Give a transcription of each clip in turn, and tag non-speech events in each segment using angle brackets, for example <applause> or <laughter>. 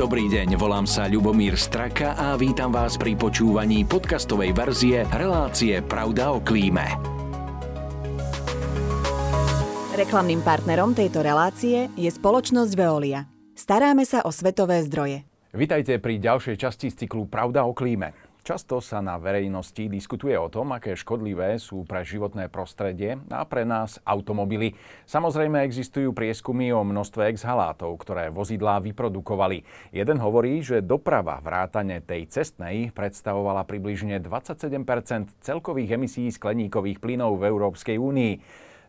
Dobrý deň, volám sa Ľubomír Straka a vítam vás pri počúvaní podcastovej verzie relácie Pravda o klíme. Reklamným partnerom tejto relácie je spoločnosť Veolia. Staráme sa o svetové zdroje. Vitajte pri ďalšej časti z cyklu Pravda o klíme. Často sa na verejnosti diskutuje o tom, aké škodlivé sú pre životné prostredie a pre nás automobily. Samozrejme existujú prieskumy o množstve exhalátov, ktoré vozidlá vyprodukovali. Jeden hovorí, že doprava vrátane tej cestnej predstavovala približne 27% celkových emisí skleníkových plynov v Európskej únii.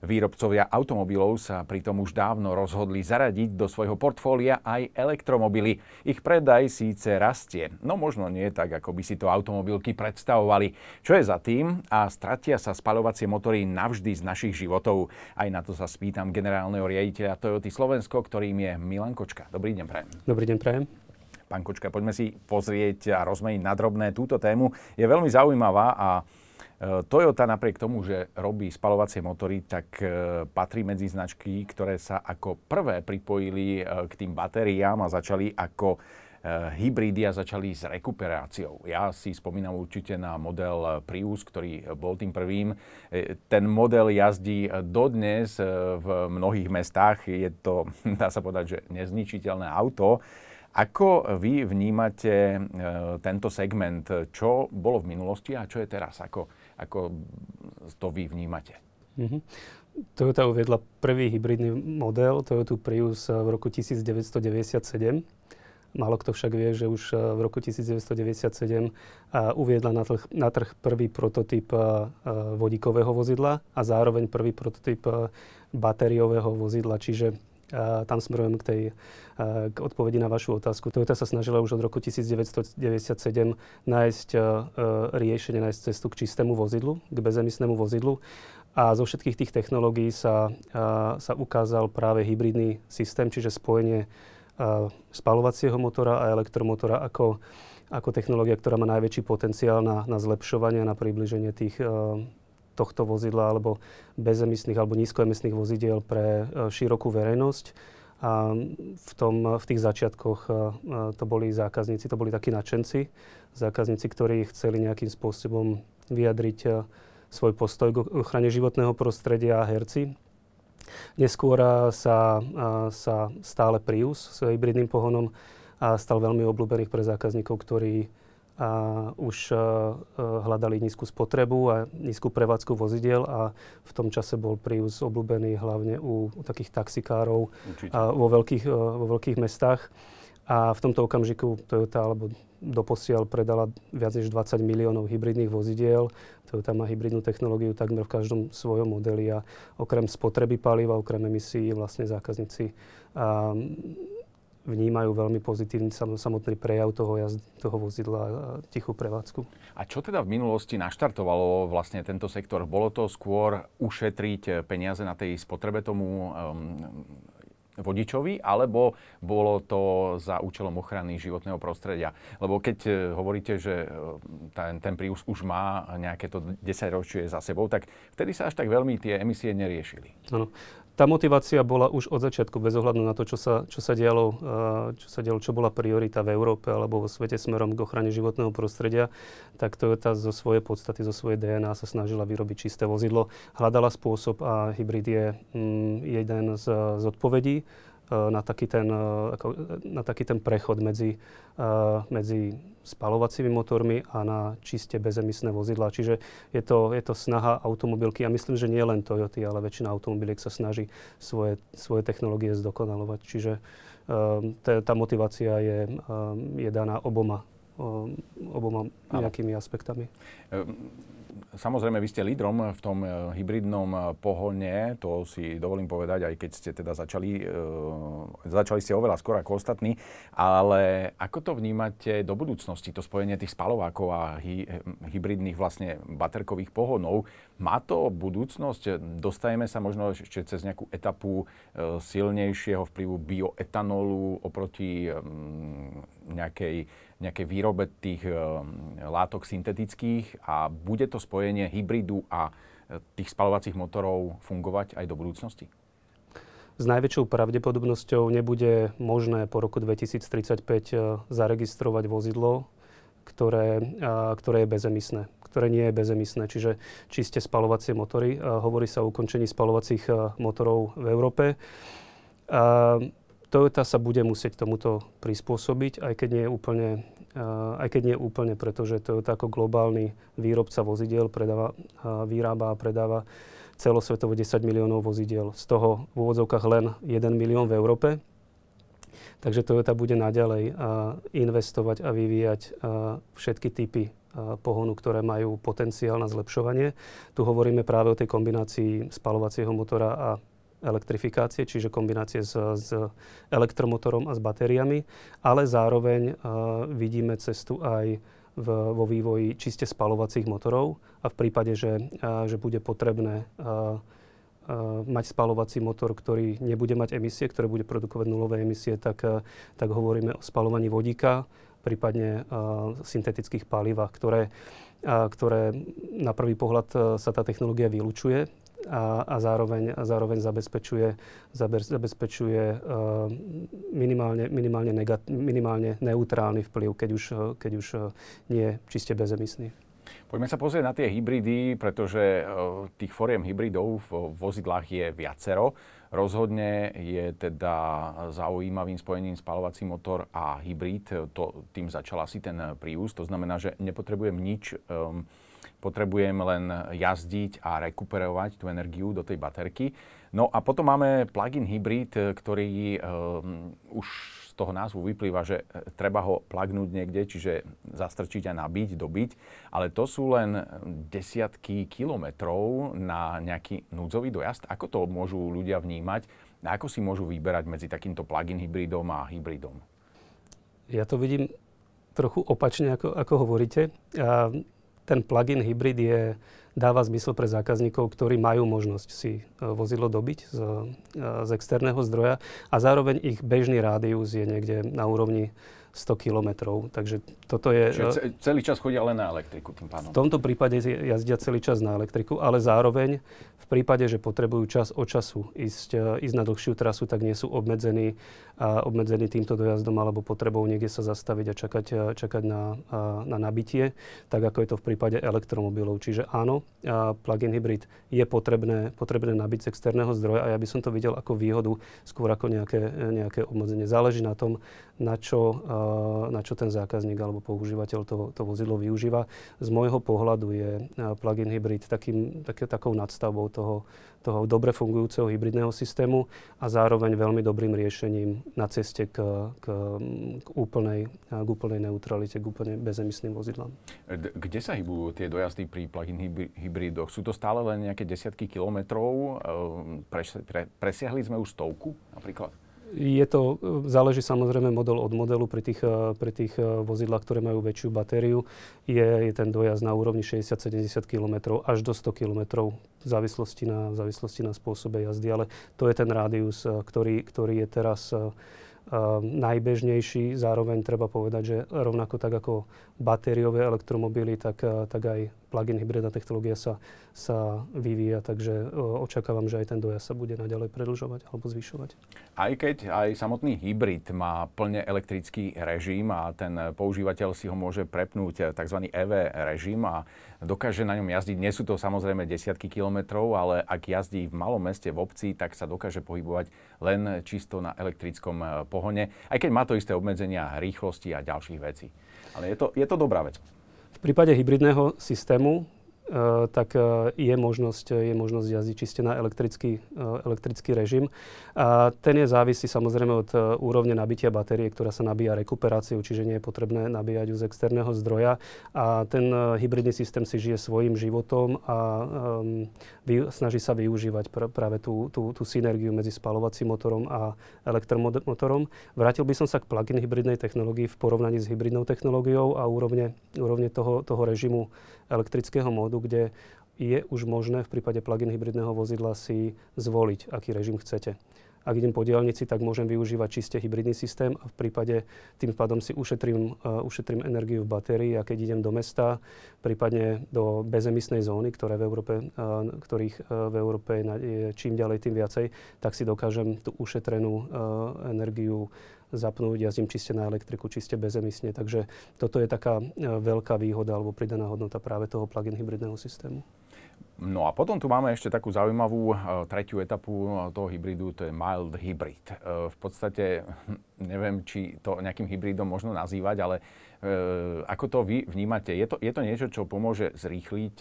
Výrobcovia automobilov sa pritom už dávno rozhodli zaradiť do svojho portfólia aj elektromobily. Ich predaj síce rastie, no možno nie tak, ako by si to automobilky predstavovali. Čo je za tým? A stratia sa spaľovacie motory navždy z našich životov. Aj na to sa spýtam generálneho riaditeľa Toyota Slovensko, ktorým je Milan Kočka. Dobrý deň, prajem. Dobrý deň, prajem. Pán Kočka, poďme si pozrieť a rozmeniť na drobné túto tému. Je veľmi zaujímavá a Toyota napriek tomu, že robí spalovacie motory, tak eh, patrí medzi značky, ktoré sa ako prvé pripojili eh, k tým batériám a začali ako hybridy a začali s rekuperáciou. Ja si spomínam určite na model Prius, ktorý bol tým prvým. Ten model jazdí dodnes v mnohých mestách. Je to, <laughs> dá sa povedať, že nezničiteľné auto. Ako vy vnímate tento segment? Čo bolo v minulosti a čo je teraz? Ako, ako to vy vnímate? Mm-hmm. Toyota uviedla prvý hybridný model Toyota Prius v roku 1997. Málo kto však vie, že už v roku 1997 uviedla na trh, na trh prvý prototyp vodíkového vozidla a zároveň prvý prototyp batériového vozidla. Čiže tam smerujem k tej k odpovedi na vašu otázku. Toyota sa snažila už od roku 1997 nájsť riešenie, nájsť cestu k čistému vozidlu, k bezemisnému vozidlu. A zo všetkých tých technológií sa, sa ukázal práve hybridný systém, čiže spojenie spalovacieho motora a elektromotora ako, ako technológia, ktorá má najväčší potenciál na, na zlepšovanie a na približenie tých tohto vozidla alebo bezemisných alebo nízkoemisných vozidiel pre e, širokú verejnosť. A v, tom, v tých začiatkoch e, e, to boli zákazníci, to boli takí nadšenci, zákazníci, ktorí chceli nejakým spôsobom vyjadriť svoj postoj k ochrane životného prostredia a herci. Neskôr sa, sa stále Prius s hybridným pohonom a stal veľmi obľúbených pre zákazníkov, ktorí a už hľadali nízku spotrebu a nízku prevádzku vozidiel a v tom čase bol Prius obľúbený hlavne u, u takých taxikárov a vo, veľkých, vo veľkých mestách. A v tomto okamžiku Toyota alebo doposiaľ predala viac než 20 miliónov hybridných vozidiel. Toyota má hybridnú technológiu takmer v každom svojom modeli a okrem spotreby paliva, okrem emisí vlastne zákazníci a, vnímajú veľmi pozitívny samotný prejav toho, jazd, toho vozidla a tichú prevádzku. A čo teda v minulosti naštartovalo vlastne tento sektor? Bolo to skôr ušetriť peniaze na tej spotrebe tomu um, vodičovi, alebo bolo to za účelom ochrany životného prostredia? Lebo keď e, hovoríte, že e, ten, ten Prius už má nejaké to 10 ročie za sebou, tak vtedy sa až tak veľmi tie emisie neriešili. Áno tá motivácia bola už od začiatku, bez ohľadu na to, čo sa, čo sa dialo, čo sa dialo, čo bola priorita v Európe alebo vo svete smerom k ochrane životného prostredia, tak Toyota zo svojej podstaty, zo svojej DNA sa snažila vyrobiť čisté vozidlo. Hľadala spôsob a hybrid je mm, jeden z, z odpovedí na taký ten, na taký ten prechod medzi, medzi spalovacími motormi a na čiste bezemisné vozidlá. Čiže je to, je to snaha automobilky, a myslím, že nie len Toyota, ale väčšina automobiliek sa snaží svoje, svoje technológie zdokonalovať. Čiže tá motivácia je, je daná oboma, oboma nejakými aspektami. Samozrejme, vy ste lídrom v tom e, hybridnom e, pohone, to si dovolím povedať, aj keď ste teda začali, e, začali ste oveľa skôr ako ostatní, ale ako to vnímate do budúcnosti, to spojenie tých spalovákov a hy, hybridných vlastne baterkových pohonov, má to budúcnosť? Dostajeme sa možno ešte cez nejakú etapu silnejšieho vplyvu bioetanolu oproti nejakej nejakej výrobe tých eh, látok syntetických a bude to spojenie hybridu a eh, tých spalovacích motorov fungovať aj do budúcnosti? s najväčšou pravdepodobnosťou nebude možné po roku 2035 zaregistrovať vozidlo, ktoré, ktoré je bezemisné ktoré nie je bezemisné, čiže čiste spalovacie motory. Hovorí sa o ukončení spalovacích motorov v Európe. Toyota sa bude musieť tomuto prispôsobiť, aj keď nie je úplne, aj keď nie úplne pretože Toyota ako globálny výrobca vozidiel predáva, vyrába a predáva celosvetovo 10 miliónov vozidiel. Z toho v úvodzovkách len 1 milión v Európe. Takže Toyota bude naďalej investovať a vyvíjať všetky typy pohonu, ktoré majú potenciál na zlepšovanie. Tu hovoríme práve o tej kombinácii spalovacieho motora a elektrifikácie, čiže kombinácie s, s elektromotorom a s batériami, ale zároveň uh, vidíme cestu aj v, vo vývoji čiste spalovacích motorov a v prípade, že, uh, že bude potrebné uh, mať spalovací motor, ktorý nebude mať emisie, ktoré bude produkovať nulové emisie, tak, tak hovoríme o spalovaní vodíka, prípadne syntetických palivách, ktoré, ktoré na prvý pohľad sa tá technológia vylučuje a, a zároveň, a zároveň zabezpečuje, zabezpečuje uh, minimálne, minimálne, negat, minimálne neutrálny vplyv, keď už, keď už nie je čiste bezemisný. Poďme sa pozrieť na tie hybridy, pretože tých foriem hybridov v vozidlách je viacero. Rozhodne je teda zaujímavým spojením spalovací motor a hybrid. To, tým začal asi ten Prius. To znamená, že nepotrebujem nič um, potrebujem len jazdiť a rekuperovať tú energiu do tej baterky. No a potom máme plug-in hybrid, ktorý um, už z toho názvu vyplýva, že treba ho plagnúť niekde, čiže zastrčiť a nabiť, dobiť. Ale to sú len desiatky kilometrov na nejaký núdzový dojazd. Ako to môžu ľudia vnímať? A ako si môžu vyberať medzi takýmto plug-in hybridom a hybridom? Ja to vidím trochu opačne, ako, ako hovoríte. A ten plug-in hybrid je, dáva zmysel pre zákazníkov, ktorí majú možnosť si e, vozidlo dobiť z, e, z externého zdroja a zároveň ich bežný rádius je niekde na úrovni 100 kilometrov. Takže toto je... Čiže celý čas chodia len na elektriku tým pánom. V tomto prípade jazdia celý čas na elektriku, ale zároveň v prípade, že potrebujú čas od času ísť, e, ísť na dlhšiu trasu, tak nie sú obmedzení, a obmedzení týmto dojazdom alebo potrebou niekde sa zastaviť a čakať, čakať na, na nabitie, tak ako je to v prípade elektromobilov. Čiže áno, plug-in hybrid je potrebné, potrebné nabiť z externého zdroja a ja by som to videl ako výhodu skôr ako nejaké, nejaké obmedzenie. Záleží na tom, na čo na čo ten zákazník alebo používateľ to, to vozidlo využíva. Z môjho pohľadu je plug-in hybrid takým, také, takou nadstavbou toho, toho dobre fungujúceho hybridného systému a zároveň veľmi dobrým riešením na ceste k, k, k, úplnej, k úplnej neutralite, k úplne bezemisným vozidlám. Kde sa hybujú tie dojazdy pri plug-in hybridoch? Sú to stále len nejaké desiatky kilometrov? Ehm, pre, pre, presiahli sme už stovku napríklad? Je to, záleží samozrejme model od modelu. Pri tých, eh, pri tých eh, vozidlách, ktoré majú väčšiu batériu, je, je ten dojazd na úrovni 60-70 km až do 100 km v závislosti na, v závislosti na spôsobe jazdy. Ale to je ten rádius, eh, ktorý, ktorý je teraz najbežnejší. Zároveň treba povedať, že rovnako tak ako batériové elektromobily, tak, tak aj plug-in hybridná technológia sa, sa vyvíja, takže očakávam, že aj ten dojazd sa bude naďalej predlžovať alebo zvyšovať. Aj keď aj samotný hybrid má plne elektrický režim a ten používateľ si ho môže prepnúť tzv. EV režim a dokáže na ňom jazdiť. Nie sú to samozrejme desiatky kilometrov, ale ak jazdí v malom meste, v obci, tak sa dokáže pohybovať len čisto na elektrickom eh, pohone, aj keď má to isté obmedzenia rýchlosti a ďalších vecí. Ale je to, je to dobrá vec. V prípade hybridného systému tak eh, je možnosť, je možnosť jazdiť čiste na elektrický, eh, elektrický režim. A ten je závisí samozrejme od úrovne nabitia batérie, ktorá sa nabíja rekuperáciou, čiže nie je potrebné nabíjať ju z externého zdroja. A ten hybridný systém si žije svojim životom a um, vy, snaží sa využívať pr- práve tú, tú, tú synergiu medzi spalovacím motorom a elektromotorom. Vrátil by som sa k plug-in hybridnej technológii v porovnaní s hybridnou technológiou a úrovne, úrovne toho, toho režimu elektrického módu, kde je už možné v prípade plug-in hybridného vozidla si zvoliť, aký režim chcete. ak idem po diálnici, tak môžem využívať čiste hybridný systém a v prípade tým pádom si ušetrím, uh, ušetrím energiu v batérii a keď idem do mesta, prípadne do bezemisnej zóny, ktoré v Európe, uh, ktorých uh, v Európe je čím ďalej, tým viacej, tak si dokážem tú ušetrenú uh, energiu zapnúť, jazdím čiste na elektriku, čiste bezemisne. Takže toto je taká uh, veľká výhoda alebo pridaná hodnota práve toho plug-in hybridného systému. No a potom tu máme ešte takú zaujímavú uh, tretiu etapu toho hybridu, to je mild hybrid. V podstate neviem, či to nejakým hybridom možno nazývať, ale ako to vy vnímate? Je to, je to niečo, čo pomôže zrýchliť,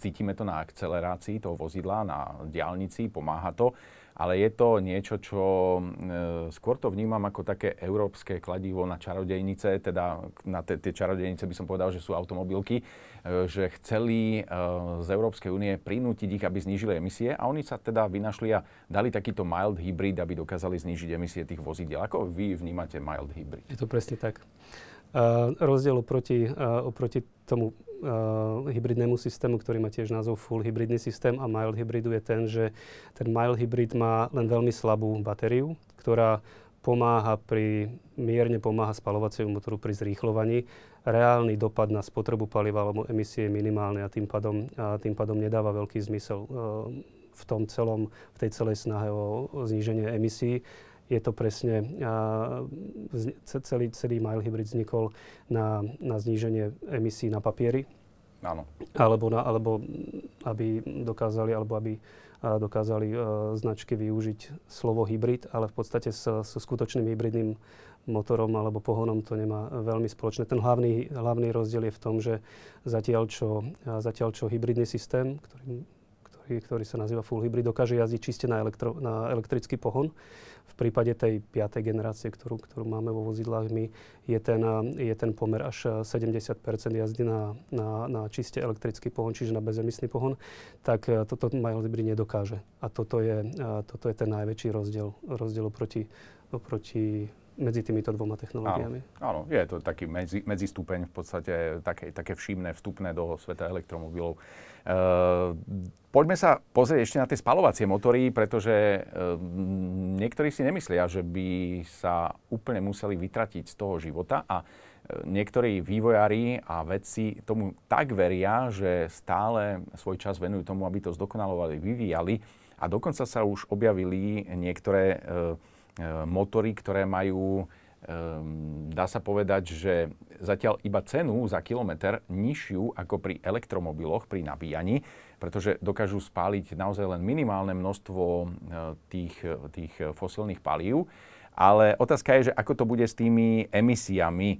cítime to na akcelerácii toho vozidla, na diálnici, pomáha to, ale je to niečo, čo e, skôr to vnímam ako také európske kladivo na čarodejnice, teda na tie čarodejnice by som povedal, že sú automobilky, e, že chceli e, z Európskej únie prinútiť ich, aby znížili emisie a oni sa teda vynašli a dali takýto mild hybrid, aby dokázali znížiť emisie tých vozidiel. Ako vy vnímate mild hybrid? Je to presne tak. Uh, rozdiel oproti, uh, oproti tomu uh, hybridnému systému, ktorý má tiež názov full hybridný systém a mild hybridu je ten, že ten mild hybrid má len veľmi slabú batériu, ktorá pomáha pri, mierne pomáha spalovaciemu motoru pri zrýchlovaní. Reálny dopad na spotrebu paliva alebo emisie je minimálny a tým pádom, a tým pádom nedáva veľký zmysel uh, v tom celom, v tej celej snahe o, o zníženie emisí je to presne, celý, celý Mile Hybrid vznikol na, na zníženie emisí na papieri. Áno. Alebo, na, alebo aby dokázali, alebo aby dokázali uh, značky využiť slovo hybrid, ale v podstate so, so skutočným hybridným motorom alebo pohonom to nemá veľmi spoločné. Ten hlavný, hlavný rozdiel je v tom, že zatiaľ čo, zatiaľ čo hybridný systém, ktorý, ktorý, sa nazýva full hybrid, dokáže jazdiť čiste na, elektro, na elektrický pohon, v prípade tej piatej generácie, ktorú, ktorú máme vo vozidlách my, je ten, je ten pomer až 70% jazdy na, na, na čiste elektrický pohon, čiže na bezemisný pohon, tak e, toto Mild Hybrid nedokáže. A toto je, a toto je ten najväčší rozdiel, rozdiel oproti, oproti medzi týmito dvoma technológiami. Áno, áno je to taký medzi, medzistupeň v podstate také, také všimné, vstupné do sveta elektromobilov. Uh, poďme sa pozrieť ešte na tie spalovacie motory, pretože uh, niektorí si nemyslia, že by sa úplne museli vytratiť z toho života a uh, niektorí vývojári a vedci tomu tak veria, že stále svoj čas venujú tomu, aby to zdokonalovali, vyvíjali a dokonca sa už objavili niektoré motory, ktoré majú dá sa povedať, že zatiaľ iba cenu za kilometr nižšiu ako pri elektromobiloch, pri nabíjaní, pretože dokážu spáliť naozaj len minimálne množstvo e, tých, tých fosilných palív ale otázka je, že ako to bude s tými emisiami. E,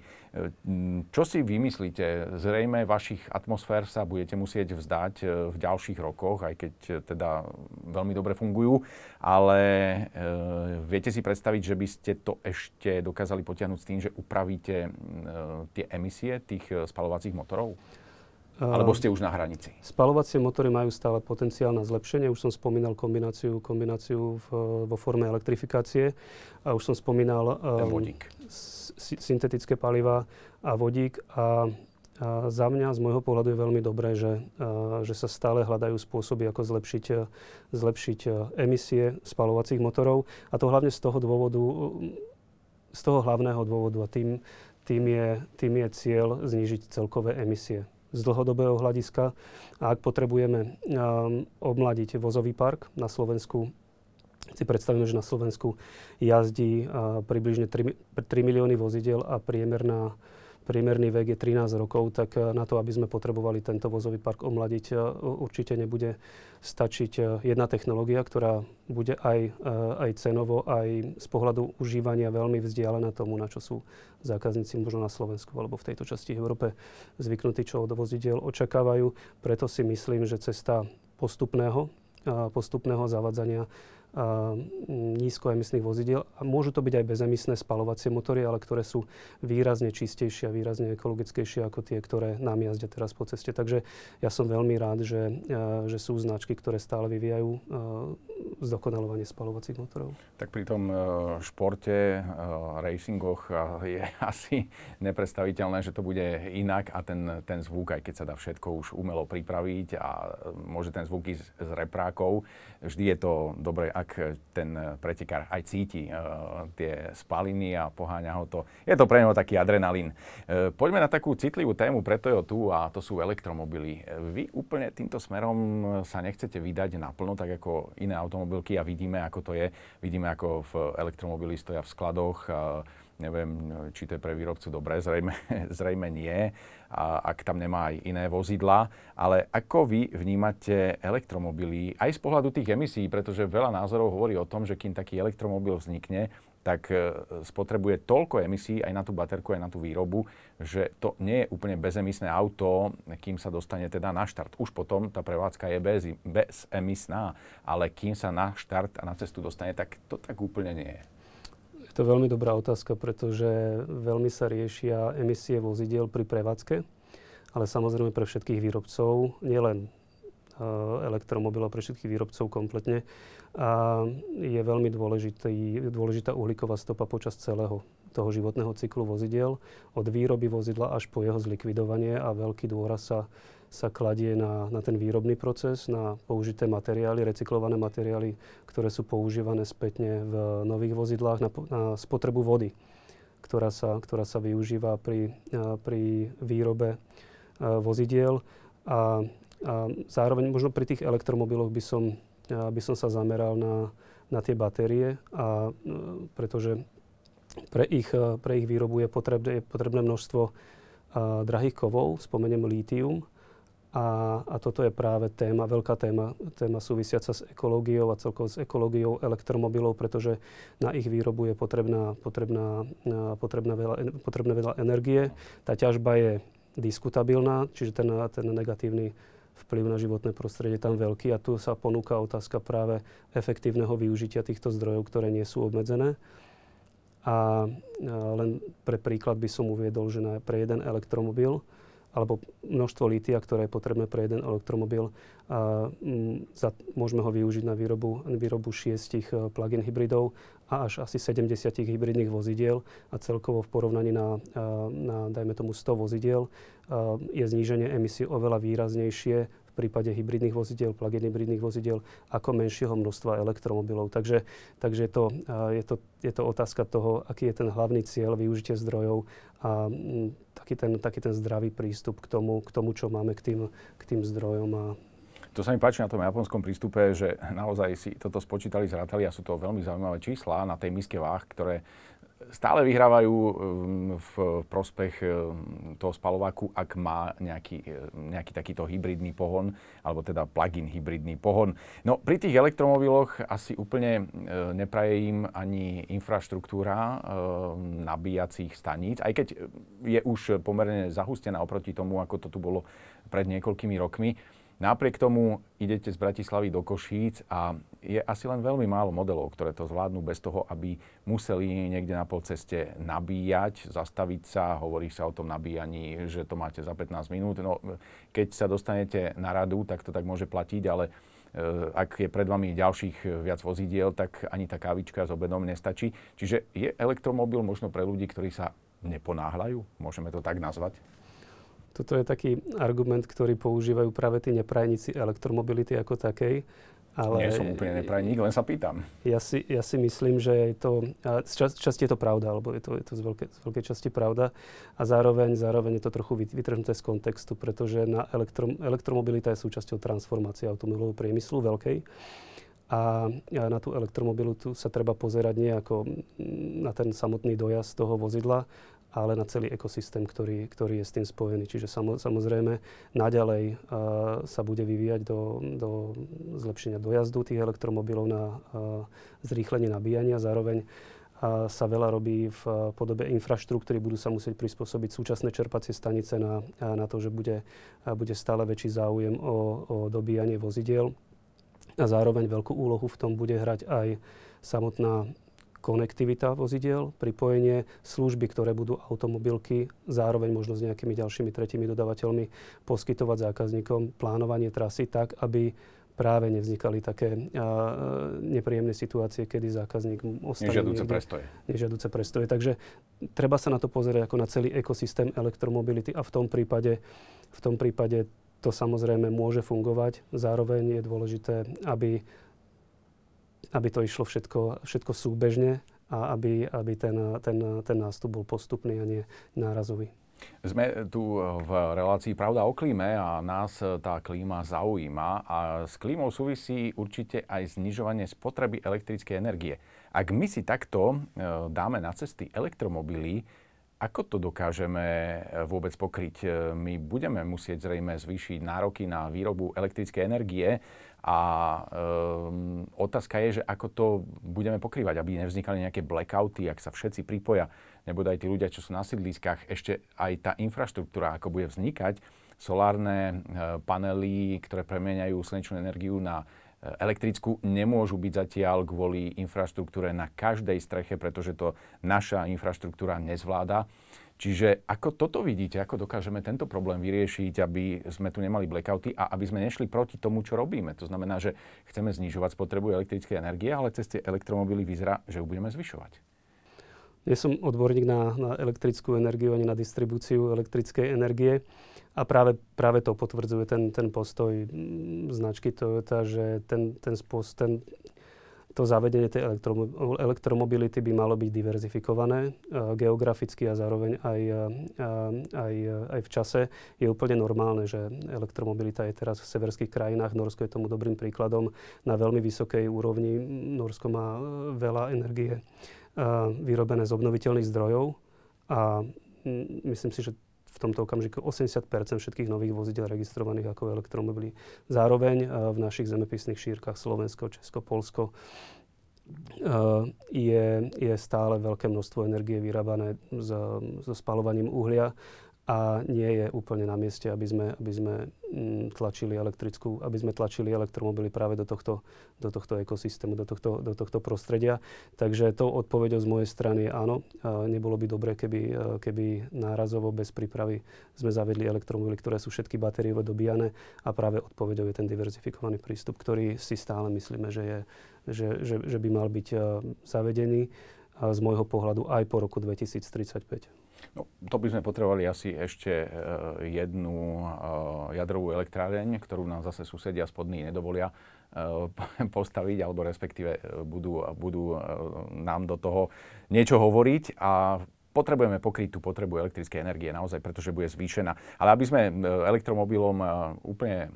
čo si vymyslíte? Zrejme vašich atmosfér sa budete musieť vzdať e, v ďalších rokoch, aj keď e, teda veľmi dobre fungujú, ale e, viete si predstaviť, že by ste to ešte dokázali potiahnuť s tým, že upravíte e, tie emisie tých spalovacích motorov? Alebo ste už na hranici? Spalovacie motory majú stále potenciál na zlepšenie. Už som spomínal kombináciu, kombináciu v, vo forme elektrifikácie. A už som spomínal um, vodík. syntetické paliva a vodík. A, a za mňa, z môjho pohľadu, je veľmi dobré, že, a, že sa stále hľadajú spôsoby, ako zlepšiť, zlepšiť emisie spalovacích motorov. A to hlavne z toho dôvodu, z toho hlavného dôvodu. A tým, tým, je, tým je cieľ znížiť celkové emisie z dlhodobého hľadiska. A ak potrebujeme um, obmladiť vozový park na Slovensku, si predstavíme, že na Slovensku jazdí uh, približne 3, 3 milióny vozidel a priemerná priemerný vek je 13 rokov, tak eh, na to, aby sme potrebovali tento vozový park omladiť, eh, určite nebude stačiť eh, jedna technológia, ktorá bude aj, aj cenovo, aj z pohľadu užívania veľmi vzdialená tomu, na čo sú zákazníci možno na Slovensku alebo v tejto časti Európe zvyknutí, čo od vozidiel očakávajú. Preto si myslím, že cesta postupného, postupného zavadzania nízkoemisných vozidiel. A môžu to byť aj bezemisné spalovacie motory, ale ktoré sú výrazne čistejšie a výrazne ekologickejšie ako tie, ktoré nám jazdia teraz po ceste. Takže ja som veľmi rád, že, že sú značky, ktoré stále vyvíjajú zdokonalovanie spalovacích motorov. Tak pri tom športe, racingoch je <laughs> asi nepredstaviteľné, že to bude inak a ten, ten zvuk, aj keď sa dá všetko už umelo pripraviť a môže ten zvuk ísť z reprákov, vždy je to dobre ak ten pretekár aj cíti uh, tie spaliny a poháňa ho to. Je to pre neho taký adrenalín. Poďme na takú citlivú tému, preto je tu a to sú elektromobily. Vy úplne týmto smerom sa nechcete vydať naplno, tak ako iné automobilky a vidíme, ako to je. Vidíme, ako v elektromobily stoja v skladoch. Neviem, či to je pre výrobcu dobré, zrejme, <laughs> zrejme nie, a ak tam nemá aj iné vozidla. Ale ako vy vnímate elektromobily aj z pohľadu tých emisí, pretože veľa názorov hovorí o tom, že kým taký elektromobil vznikne, tak e, spotrebuje toľko emisí aj na tú baterku, aj na tú výrobu, že to nie je úplne bezemisné auto, kým sa dostane teda na štart. Už potom tá prevádzka je bez, bezemisná, ale kým sa na štart a na cestu dostane, tak to tak úplne nie je. Je to veľmi dobrá otázka, pretože veľmi sa riešia emisie vozidiel pri prevádzke, ale samozrejme pre všetkých výrobcov, nielen elektromobilov, pre všetkých výrobcov kompletne. A je veľmi dôležitý, dôležitá uhlíková stopa počas celého toho životného cyklu vozidiel, od výroby vozidla až po jeho zlikvidovanie a veľký dôraz sa sa kladie na, na ten výrobný proces, na použité materiály, recyklované materiály, ktoré sú používané spätne v nových vozidlách, na, na spotrebu vody, ktorá sa, ktorá sa využíva pri, pri výrobe vozidiel. A, a zároveň možno pri tých elektromobiloch by som, by som sa zameral na, na tie batérie, a, pretože pre ich, pre ich výrobu je potrebné, je potrebné množstvo a, drahých kovov, spomeniem lítium, a, a toto je práve téma, veľká téma, téma súvisiaca s ekológiou a celkovo s ekológiou elektromobilov, pretože na ich výrobu je potrebná, potrebná, potrebná veľa, potrebné veľa energie. Tá ťažba je diskutabilná, čiže ten, ten negatívny vplyv na životné prostredie tam veľký a tu sa ponúka otázka práve efektívneho využitia týchto zdrojov, ktoré nie sú obmedzené. A len pre príklad by som uviedol, že na, pre jeden elektromobil alebo množstvo lítia, ktoré je potrebné pre jeden elektromobil. A, m, za, môžeme ho využiť na výrobu, výrobu šiestich uh, plug-in hybridov a až asi 70 hybridných vozidiel a celkovo v porovnaní na, uh, na dajme tomu 100 vozidiel uh, je zníženie emisí oveľa výraznejšie v prípade hybridných vozidiel, plug-in hybridných vozidiel, ako menšieho množstva elektromobilov. Takže, takže je, to, je, to, je to otázka toho, aký je ten hlavný cieľ využitie zdrojov a taký, ten, taký ten zdravý prístup k tomu, k tomu čo máme k tým, k tým zdrojom. A, to sa mi páči na tom japonskom prístupe, že naozaj si toto spočítali, zrátali a sú to veľmi zaujímavé čísla na tej miske váh, ktoré stále vyhrávajú um, v prospech um, toho spalováku, ak má nejaký, um, nejaký takýto hybridný pohon, alebo teda plug-in hybridný pohon. No pri tých elektromobiloch asi úplne uh, nepraje im ani infraštruktúra nabíjacích staníc, aj keď je už pomerne zahustená oproti tomu, ako to tu bolo pred niekoľkými rokmi. Napriek tomu idete z Bratislavy do Košíc a je asi len veľmi málo modelov, ktoré to zvládnu bez toho, aby museli niekde na polceste nabíjať, zastaviť sa, hovorí sa o tom nabíjaní, že to máte za 15 minút. No, keď sa dostanete na radu, tak to tak môže platiť, ale e, ak je pred vami ďalších viac vozidiel, tak ani tá kávička s obedom nestačí. Čiže je elektromobil možno pre ľudí, ktorí sa neponáhľajú? Môžeme to tak nazvať? Toto je taký argument, ktorý používajú práve tí neprajníci elektromobility ako takej. Ale Nie som úplne neprajník, len sa pýtam. Ja si, ja si myslím, že je to, z čas, časti je to pravda, alebo je to, je to z, veľké, z veľkej časti pravda. A zároveň, zároveň je to trochu vytrhnuté z kontextu, pretože na elektro, elektromobilita je súčasťou transformácie automobilového priemyslu veľkej. A na tú elektromobilitu sa treba pozerať nie ako na ten samotný dojazd toho vozidla, ale na celý ekosystém, ktorý, ktorý je s tým spojený. Čiže samozrejme naďalej uh, sa bude vyvíjať do, do zlepšenia dojazdu tých elektromobilov na uh, zrýchlenie nabíjania. Zároveň uh, sa veľa robí v uh, podobe infraštruktúry. Budú sa musieť prispôsobiť súčasné čerpacie stanice na, uh, na to, že bude, uh, bude stále väčší záujem o, o dobíjanie vozidiel. A zároveň veľkú úlohu v tom bude hrať aj samotná konektivita vozidiel, pripojenie, služby, ktoré budú automobilky, zároveň možno s nejakými ďalšími tretími dodavateľmi poskytovať zákazníkom plánovanie trasy tak, aby práve nevznikali také a, nepríjemné situácie, kedy zákazník ostane Nežiaduce prestoje. Nežiaduce prestoje. Takže treba sa na to pozerať ako na celý ekosystém elektromobility a v tom prípade, v tom prípade to samozrejme môže fungovať. Zároveň je dôležité, aby aby to išlo všetko, všetko súbežne a aby, aby ten, ten, ten nástup bol postupný a nie nárazový. Sme tu v relácii Pravda o klíme a nás tá klíma zaujíma a s klímou súvisí určite aj znižovanie spotreby elektrickej energie. Ak my si takto e, dáme na cesty elektromobily, ako to dokážeme vôbec pokryť? E, my budeme musieť zrejme zvýšiť nároky na výrobu elektrickej energie a um, otázka je, že ako to budeme pokrývať, aby nevznikali nejaké blackouty, ak sa všetci pripoja, nebo aj tí ľudia, čo sú na sídliskách, ešte aj tá infraštruktúra, ako bude vznikať, solárne uh, panely, ktoré premeniajú slnečnú energiu na elektrickú, nemôžu byť zatiaľ kvôli infraštruktúre na každej streche, pretože to naša infraštruktúra nezvláda. Čiže ako toto vidíte, ako dokážeme tento problém vyriešiť, aby sme tu nemali blackouty a aby sme nešli proti tomu, čo robíme. To znamená, že chceme znižovať spotrebu elektrickej energie, ale cez tie elektromobily vyzerá, že ju budeme zvyšovať. Nie som odborník na, na elektrickú energiu ani na distribúciu elektrickej energie a práve, práve to potvrdzuje ten, ten postoj značky Toyota, že ten, ten, spôsob, ten to zavedenie tej elektromobility by malo byť diverzifikované uh, geograficky a zároveň aj, uh, aj, uh, aj v čase. Je úplne normálne, že elektromobilita je teraz v severských krajinách. Norsko je tomu dobrým príkladom na veľmi vysokej úrovni. Norsko má veľa energie vyrobené z obnoviteľných zdrojov a myslím si, že tomto okamžiku 80% všetkých nových vozidel registrovaných ako elektromobily. Zároveň v našich zemepisných šírkach Slovensko, Česko, Polsko je, je stále veľké množstvo energie vyrábané so spalovaním uhlia a nie je úplne na mieste, aby sme, aby sme mm, tlačili elektrickú, aby sme tlačili elektromobily práve do tohto, do tohto ekosystému, do tohto, do tohto prostredia. Takže to odpoveďou z mojej strany je áno. Nebolo by dobre, keby, keby nárazovo bez prípravy sme zavedli elektromobily, ktoré sú všetky batériovo dobíjane a práve odpoveďou je ten diverzifikovaný prístup, ktorý si stále myslíme, že, je, že, že, že by mal byť zavedený z môjho pohľadu aj po roku 2035. No, to by sme potrebovali asi ešte uh, jednu uh, jadrovú elektráreň, ktorú nám zase susedia spodní nedovolia uh, <laughs> postaviť, alebo respektíve budú, budú nám do toho niečo hovoriť a potrebujeme pokryť tú potrebu elektrickej energie naozaj, pretože bude zvýšená. Ale aby sme elektromobilom úplne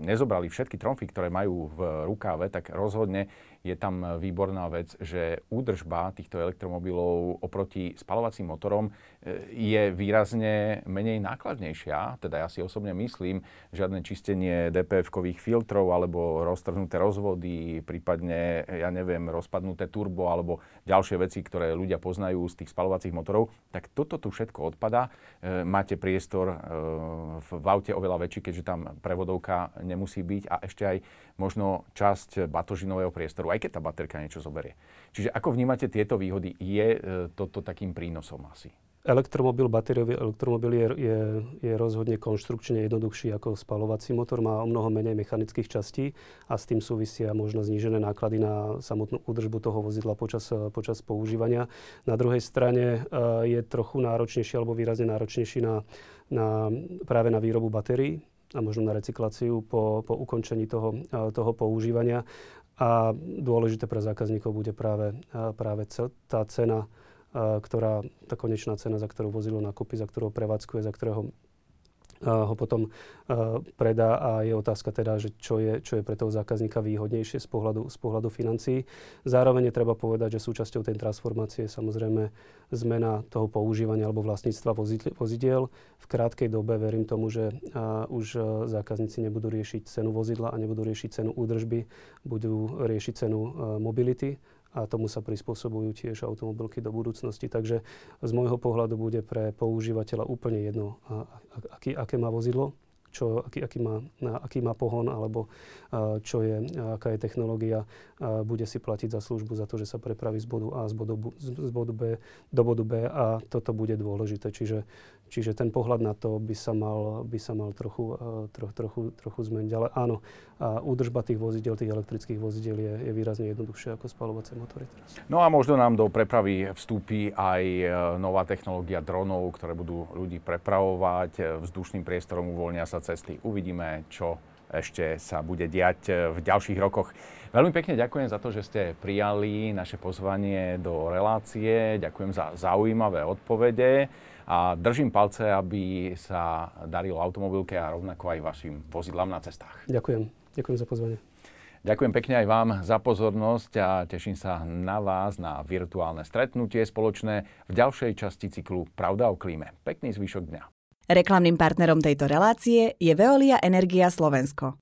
nezobrali všetky tromfy, ktoré majú v rukáve, tak rozhodne je tam výborná vec, že údržba týchto elektromobilov oproti spalovacím motorom e, je výrazne menej nákladnejšia. Teda ja si osobne myslím, žiadne čistenie DPF-kových filtrov alebo roztrhnuté rozvody, prípadne, ja neviem, rozpadnuté turbo alebo ďalšie veci, ktoré ľudia poznajú z tých spalovacích motorov, tak toto tu všetko odpada. E, máte priestor e, v aute oveľa väčší, keďže tam prevodovka nemusí byť a ešte aj možno časť batožinového priestoru, aj keď tá baterka niečo zoberie. Čiže ako vnímate tieto výhody? Je e, toto takým prínosom asi? Elektromobil, batériový elektromobil je, je, je rozhodne konštrukčne jednoduchší ako spalovací motor, má o mnoho menej mechanických častí a s tým súvisia možno znížené náklady na samotnú údržbu toho vozidla počas, počas používania. Na druhej strane uh, je trochu náročnejší alebo výrazne náročnejší na, na, práve na výrobu batérií a možno na recykláciu po, po ukončení toho, toho používania. A dôležité pre zákazníkov bude práve, práve tá cena, ktorá, tá konečná cena, za ktorú vozidlo nakúpi, za ktorú prevádzkuje, za ktorého ho potom predá a je otázka teda, že čo je, čo je pre toho zákazníka výhodnejšie z pohľadu, z pohľadu financií. Zároveň je treba povedať, že súčasťou tej transformácie je samozrejme zmena toho používania alebo vlastníctva vozidiel. V krátkej dobe verím tomu, že už zákazníci nebudú riešiť cenu vozidla a nebudú riešiť cenu údržby, budú riešiť cenu mobility a tomu sa prispôsobujú tiež automobilky do budúcnosti. Takže z môjho pohľadu bude pre používateľa úplne jedno, aký, aké má vozidlo, čo, aký, aký, má, aký má pohon alebo čo je, aká je technológia, bude si platiť za službu, za to, že sa prepraví z bodu A z bodu, z bodu B do bodu B a toto bude dôležité. Čiže Čiže ten pohľad na to by sa mal, by sa mal trochu, uh, troch, trochu, trochu zmeniť. Ale áno, uh, údržba tých vozidel, tých elektrických vozidel je, je výrazne jednoduchšia ako spalovacie motory teraz. No a možno nám do prepravy vstúpi aj uh, nová technológia dronov, ktoré budú ľudí prepravovať, vzdušným priestorom uvoľnia sa cesty. Uvidíme, čo ešte sa bude diať v ďalších rokoch. Veľmi pekne ďakujem za to, že ste prijali naše pozvanie do relácie. Ďakujem za zaujímavé odpovede a držím palce, aby sa darilo automobilke a rovnako aj vašim vozidlám na cestách. Ďakujem. Ďakujem za pozvanie. Ďakujem pekne aj vám za pozornosť a teším sa na vás na virtuálne stretnutie spoločné v ďalšej časti cyklu Pravda o klíme. Pekný zvyšok dňa. Reklamným partnerom tejto relácie je Veolia Energia Slovensko.